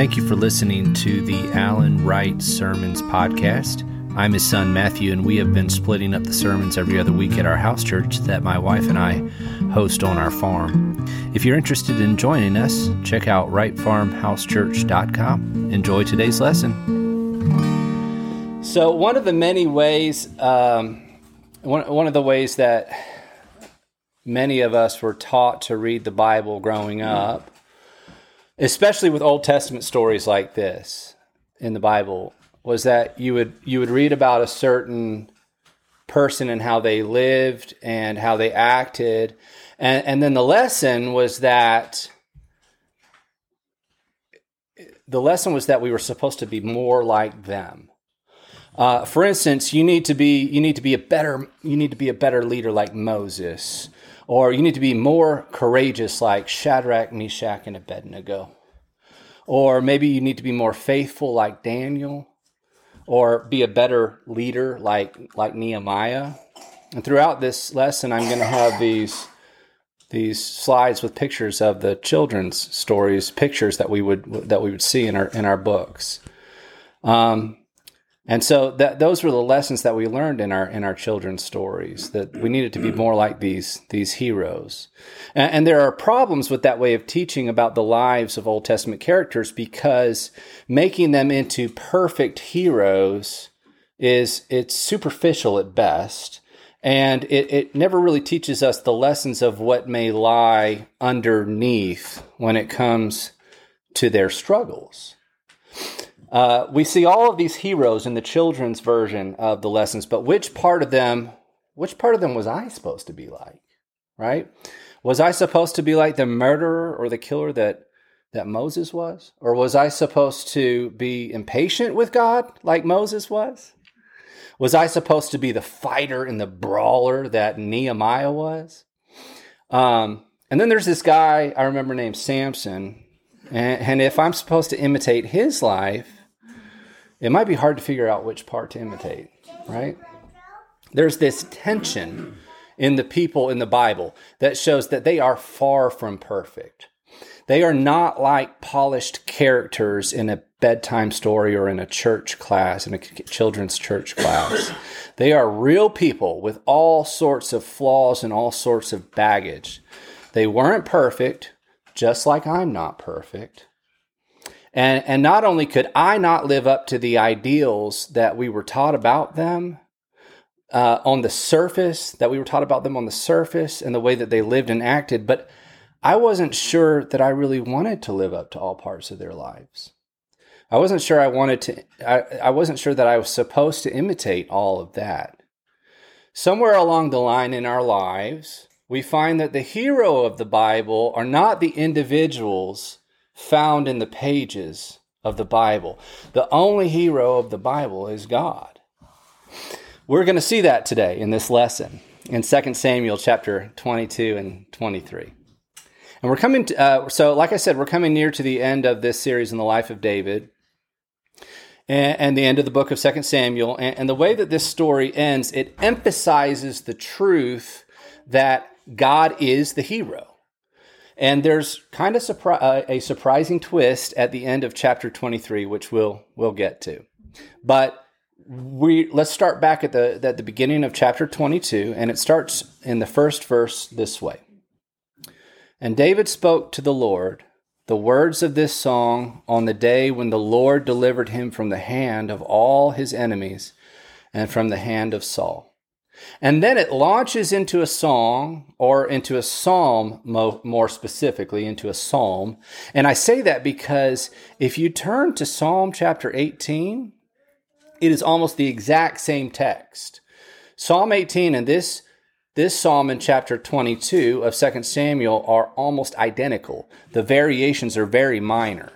Thank you for listening to the Alan Wright Sermons podcast. I'm his son Matthew, and we have been splitting up the sermons every other week at our house church that my wife and I host on our farm. If you're interested in joining us, check out wrightfarmhousechurch.com. Enjoy today's lesson. So, one of the many ways, um, one, one of the ways that many of us were taught to read the Bible growing up especially with Old Testament stories like this in the Bible, was that you would you would read about a certain person and how they lived and how they acted, and and then the lesson was that the lesson was that we were supposed to be more like them. Uh, for instance, you need to be you need to be a better you need to be a better leader like Moses. Or you need to be more courageous like Shadrach, Meshach, and Abednego. Or maybe you need to be more faithful like Daniel. Or be a better leader like, like Nehemiah. And throughout this lesson, I'm going to have these these slides with pictures of the children's stories, pictures that we would that we would see in our in our books. Um, and so that those were the lessons that we learned in our in our children's stories that we needed to be more like these these heroes. And, and, there are problems with that way of teaching about the lives of Old Testament characters because making them into perfect heroes is it's superficial at best. And it, it never really teaches us the lessons of what may lie underneath when it comes to their struggles. Uh, we see all of these heroes in the children's version of the lessons, but which part of them, which part of them was I supposed to be like? Right? Was I supposed to be like the murderer or the killer that that Moses was? Or was I supposed to be impatient with God like Moses was? Was I supposed to be the fighter and the brawler that Nehemiah was? Um, and then there's this guy I remember named Samson. And, and if I'm supposed to imitate his life, it might be hard to figure out which part to imitate, right? There's this tension in the people in the Bible that shows that they are far from perfect. They are not like polished characters in a bedtime story or in a church class, in a children's church class. they are real people with all sorts of flaws and all sorts of baggage. They weren't perfect, just like I'm not perfect. And, and not only could I not live up to the ideals that we were taught about them uh, on the surface, that we were taught about them on the surface and the way that they lived and acted, but I wasn't sure that I really wanted to live up to all parts of their lives. I wasn't sure I wanted to, I, I wasn't sure that I was supposed to imitate all of that. Somewhere along the line in our lives, we find that the hero of the Bible are not the individuals found in the pages of the Bible. The only hero of the Bible is God. We're going to see that today in this lesson in 2 Samuel chapter 22 and 23. And we're coming to, uh, so like I said, we're coming near to the end of this series in the life of David and, and the end of the book of 2 Samuel. And, and the way that this story ends, it emphasizes the truth that God is the hero. And there's kind of surpri- uh, a surprising twist at the end of chapter 23, which we'll we'll get to. But we let's start back at the at the beginning of chapter 22, and it starts in the first verse this way. And David spoke to the Lord the words of this song on the day when the Lord delivered him from the hand of all his enemies and from the hand of Saul. And then it launches into a song or into a psalm, more specifically, into a psalm. And I say that because if you turn to Psalm chapter 18, it is almost the exact same text. Psalm 18 and this, this psalm in chapter 22 of 2 Samuel are almost identical. The variations are very minor.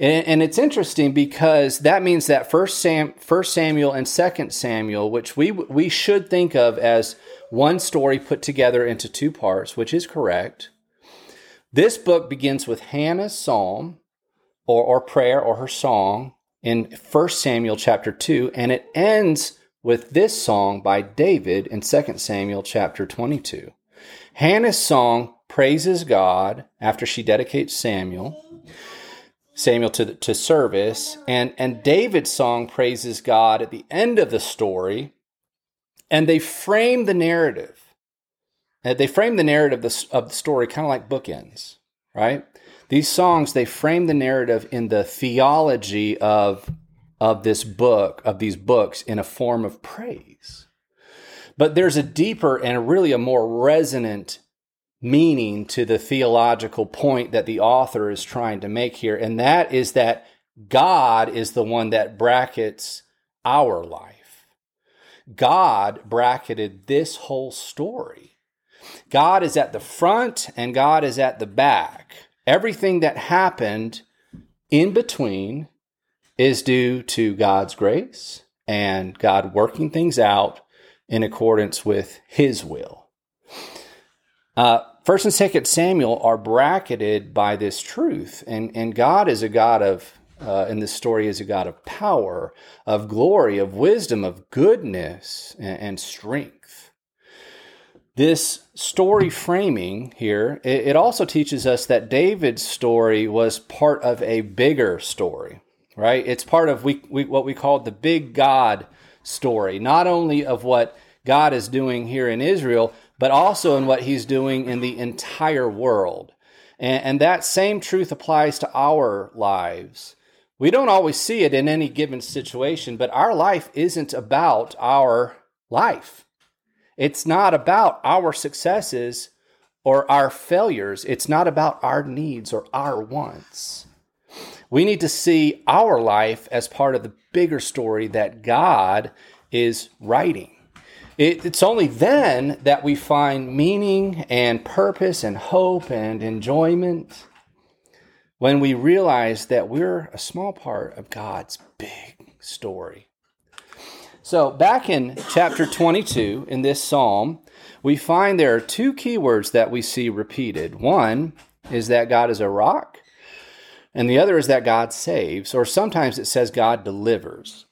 And, and it's interesting because that means that First, Sam, First Samuel and Second Samuel, which we we should think of as one story put together into two parts, which is correct. This book begins with Hannah's psalm or, or prayer or her song in First Samuel chapter 2, and it ends with this song by David in Second Samuel chapter 22. Hannah's song praises God after she dedicates Samuel. Samuel to, to service, and, and David's song praises God at the end of the story, and they frame the narrative. And they frame the narrative of the, of the story kind of like bookends, right? These songs, they frame the narrative in the theology of, of this book, of these books, in a form of praise. But there's a deeper and really a more resonant meaning to the theological point that the author is trying to make here, and that is that God is the one that brackets our life. God bracketed this whole story. God is at the front and God is at the back. Everything that happened in between is due to God's grace and God working things out in accordance with His will. Uh, First and Second Samuel are bracketed by this truth, and and God is a God of uh, in this story is a God of power, of glory, of wisdom, of goodness, and, and strength. This story framing here, it, it also teaches us that David's story was part of a bigger story, right? It's part of we, we, what we call the big God story, not only of what God is doing here in Israel, but also in what he's doing in the entire world. And, and that same truth applies to our lives. We don't always see it in any given situation, but our life isn't about our life. It's not about our successes or our failures. It's not about our needs or our wants. We need to see our life as part of the bigger story that God is writing. It, it's only then that we find meaning and purpose and hope and enjoyment when we realize that we're a small part of God's big story. So, back in chapter 22 in this psalm, we find there are two keywords that we see repeated. One is that God is a rock, and the other is that God saves, or sometimes it says God delivers.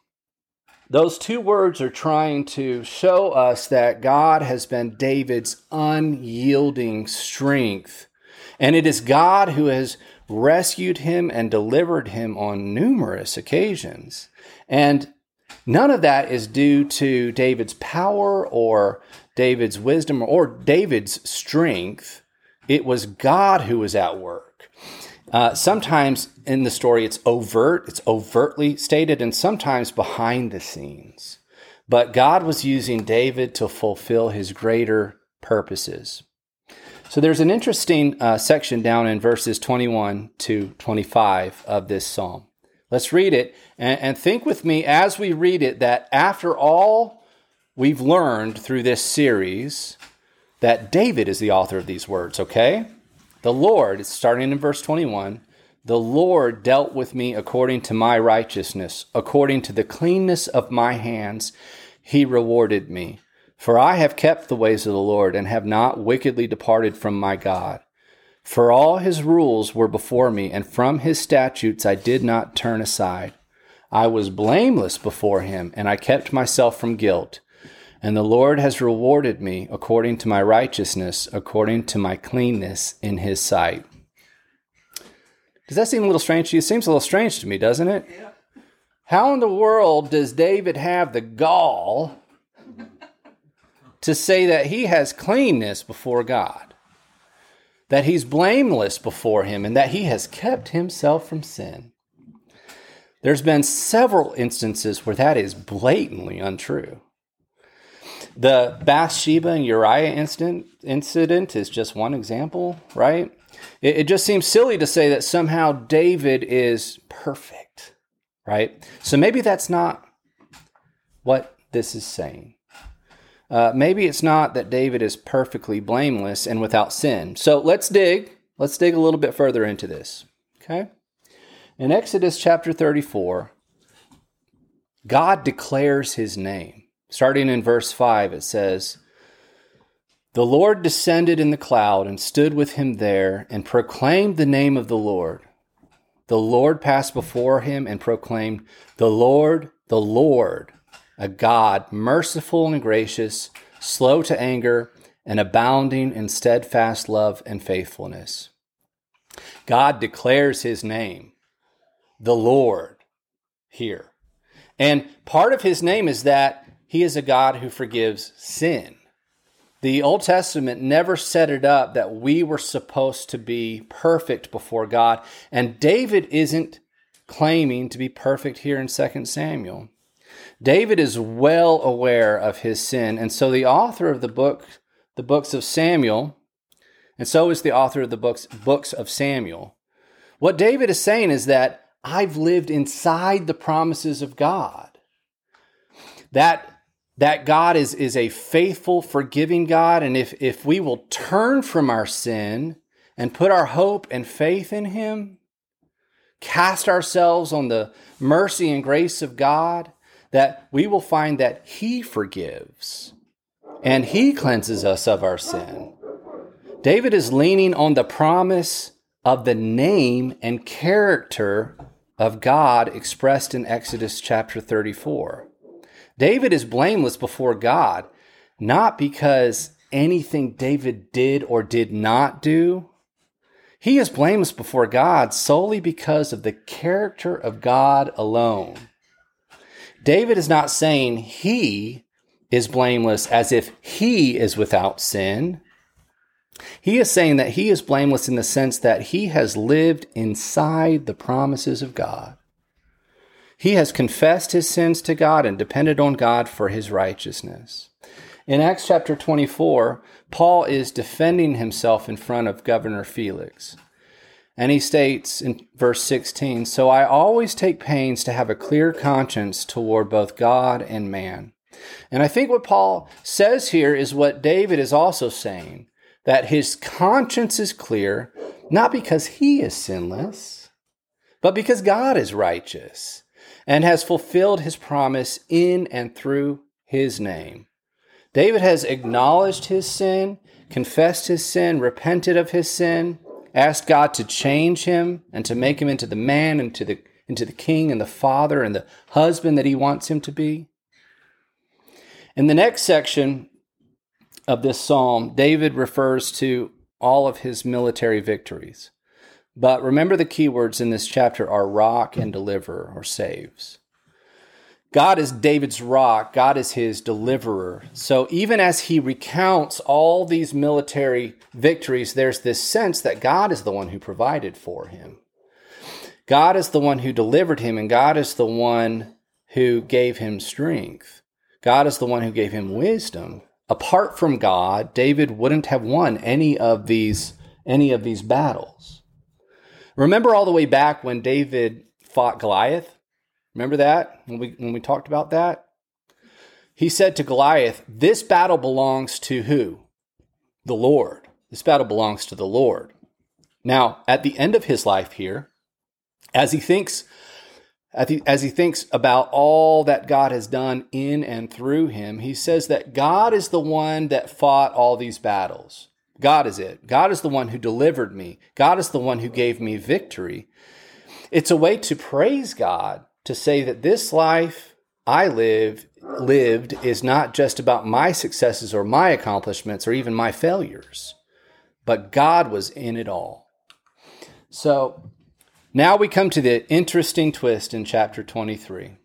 Those two words are trying to show us that God has been David's unyielding strength. And it is God who has rescued him and delivered him on numerous occasions. And none of that is due to David's power or David's wisdom or David's strength. It was God who was at work. Uh, sometimes in the story it's overt, it's overtly stated, and sometimes behind the scenes. But God was using David to fulfill his greater purposes. So there's an interesting uh, section down in verses 21 to 25 of this psalm. Let's read it and, and think with me as we read it that after all we've learned through this series, that David is the author of these words, okay? The Lord, starting in verse 21, the Lord dealt with me according to my righteousness, according to the cleanness of my hands, he rewarded me. For I have kept the ways of the Lord and have not wickedly departed from my God. For all his rules were before me, and from his statutes I did not turn aside. I was blameless before him, and I kept myself from guilt. And the Lord has rewarded me according to my righteousness, according to my cleanness in his sight. Does that seem a little strange to you? It seems a little strange to me, doesn't it? Yeah. How in the world does David have the gall to say that he has cleanness before God? That he's blameless before him and that he has kept himself from sin? There's been several instances where that is blatantly untrue. The Bathsheba and Uriah incident, incident is just one example, right? It, it just seems silly to say that somehow David is perfect, right? So maybe that's not what this is saying. Uh, maybe it's not that David is perfectly blameless and without sin. So let's dig. Let's dig a little bit further into this. Okay? In Exodus chapter 34, God declares his name. Starting in verse 5, it says, The Lord descended in the cloud and stood with him there and proclaimed the name of the Lord. The Lord passed before him and proclaimed, The Lord, the Lord, a God merciful and gracious, slow to anger, and abounding in steadfast love and faithfulness. God declares his name. the Lord here. And part of his name is that he is a God who forgives sin. The Old Testament never set it up that we were supposed to be perfect before God. And David isn't claiming to be perfect here in 2 Samuel. David is well aware of his sin. And so the author of the book, the books of Samuel, and so is the author of the books, books of Samuel. What David is saying is that I've lived inside the promises of God. That that God is, is a faithful, forgiving God. And if, if we will turn from our sin and put our hope and faith in Him, cast ourselves on the mercy and grace of God, that we will find that He forgives and He cleanses us of our sin. David is leaning on the promise of the name and character of God expressed in Exodus chapter 34. David is blameless before God, not because anything David did or did not do. He is blameless before God solely because of the character of God alone. David is not saying he is blameless as if he is without sin. He is saying that he is blameless in the sense that he has lived inside the promises of God. He has confessed his sins to God and depended on God for his righteousness. In Acts chapter 24, Paul is defending himself in front of Governor Felix. And he states in verse 16 So I always take pains to have a clear conscience toward both God and man. And I think what Paul says here is what David is also saying that his conscience is clear, not because he is sinless, but because God is righteous and has fulfilled his promise in and through his name. David has acknowledged his sin, confessed his sin, repented of his sin, asked God to change him and to make him into the man, into the, into the king and the father and the husband that he wants him to be. In the next section of this psalm, David refers to all of his military victories. But remember the keywords in this chapter are rock and deliver or saves. God is David's rock, God is his deliverer. So even as he recounts all these military victories, there's this sense that God is the one who provided for him. God is the one who delivered him, and God is the one who gave him strength. God is the one who gave him wisdom. Apart from God, David wouldn't have won any of these any of these battles. Remember all the way back when David fought Goliath? Remember that when we when we talked about that? He said to Goliath, "This battle belongs to who? The Lord. This battle belongs to the Lord." Now, at the end of his life here, as he thinks as he thinks about all that God has done in and through him, he says that God is the one that fought all these battles. God is it. God is the one who delivered me. God is the one who gave me victory. It's a way to praise God to say that this life I live lived is not just about my successes or my accomplishments or even my failures, but God was in it all. So now we come to the interesting twist in chapter 23.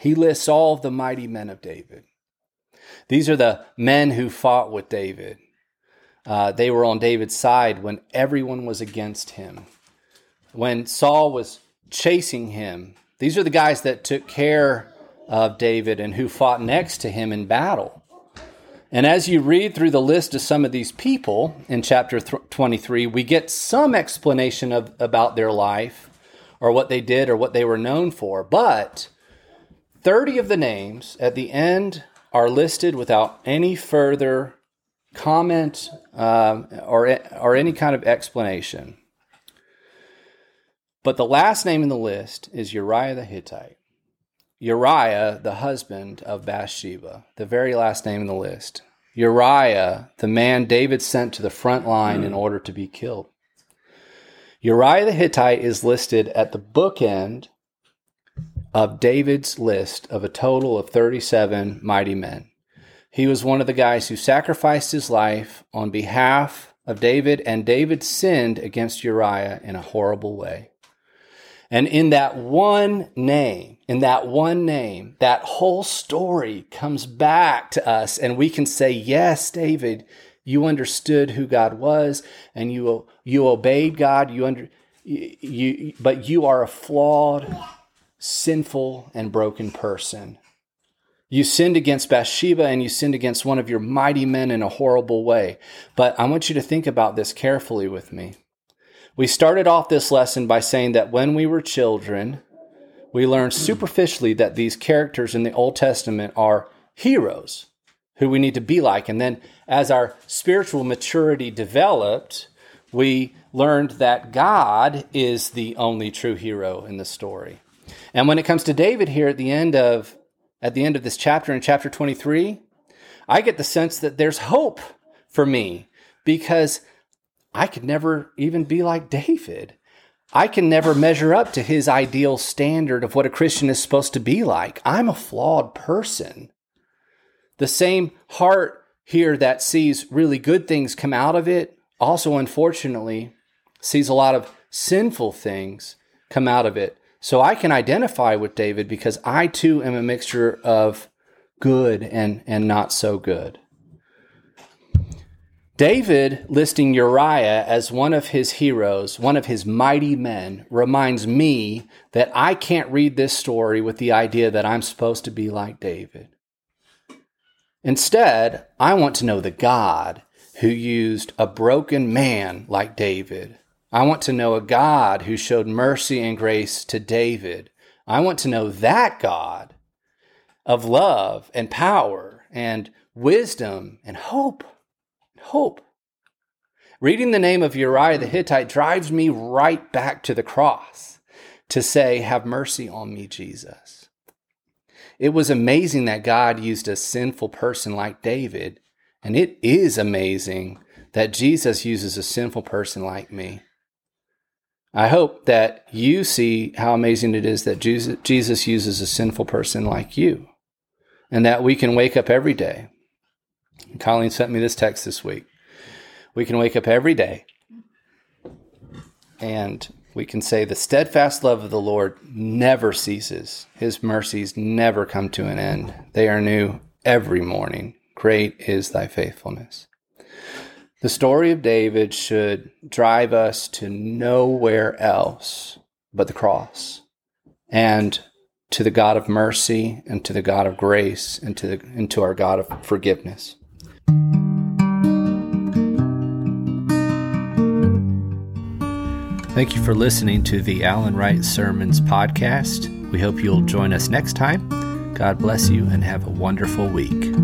He lists all the mighty men of David. These are the men who fought with David. Uh, they were on David's side when everyone was against him. When Saul was chasing him, these are the guys that took care of David and who fought next to him in battle. And as you read through the list of some of these people in chapter 23, we get some explanation of, about their life or what they did or what they were known for. But 30 of the names at the end are listed without any further comment um, or, or any kind of explanation. But the last name in the list is Uriah the Hittite. Uriah, the husband of Bathsheba, the very last name in the list. Uriah, the man David sent to the front line in order to be killed. Uriah the Hittite is listed at the bookend of David's list of a total of 37 mighty men. He was one of the guys who sacrificed his life on behalf of David, and David sinned against Uriah in a horrible way. And in that one name, in that one name, that whole story comes back to us, and we can say, Yes, David, you understood who God was, and you you obeyed God. You under you, but you are a flawed, sinful, and broken person. You sinned against Bathsheba and you sinned against one of your mighty men in a horrible way. But I want you to think about this carefully with me. We started off this lesson by saying that when we were children, we learned superficially that these characters in the Old Testament are heroes who we need to be like. And then as our spiritual maturity developed, we learned that God is the only true hero in the story. And when it comes to David here at the end of at the end of this chapter in chapter 23, I get the sense that there's hope for me because I could never even be like David. I can never measure up to his ideal standard of what a Christian is supposed to be like. I'm a flawed person. The same heart here that sees really good things come out of it also, unfortunately, sees a lot of sinful things come out of it. So I can identify with David because I too am a mixture of good and, and not so good. David listing Uriah as one of his heroes, one of his mighty men, reminds me that I can't read this story with the idea that I'm supposed to be like David. Instead, I want to know the God who used a broken man like David. I want to know a God who showed mercy and grace to David. I want to know that God of love and power and wisdom and hope hope. Reading the name of Uriah the Hittite drives me right back to the cross to say, Have mercy on me, Jesus. It was amazing that God used a sinful person like David, and it is amazing that Jesus uses a sinful person like me. I hope that you see how amazing it is that Jesus uses a sinful person like you, and that we can wake up every day Colleen sent me this text this week. We can wake up every day and we can say, The steadfast love of the Lord never ceases. His mercies never come to an end. They are new every morning. Great is thy faithfulness. The story of David should drive us to nowhere else but the cross and to the God of mercy and to the God of grace and to, the, and to our God of forgiveness. Thank you for listening to the Alan Wright Sermons podcast. We hope you'll join us next time. God bless you and have a wonderful week.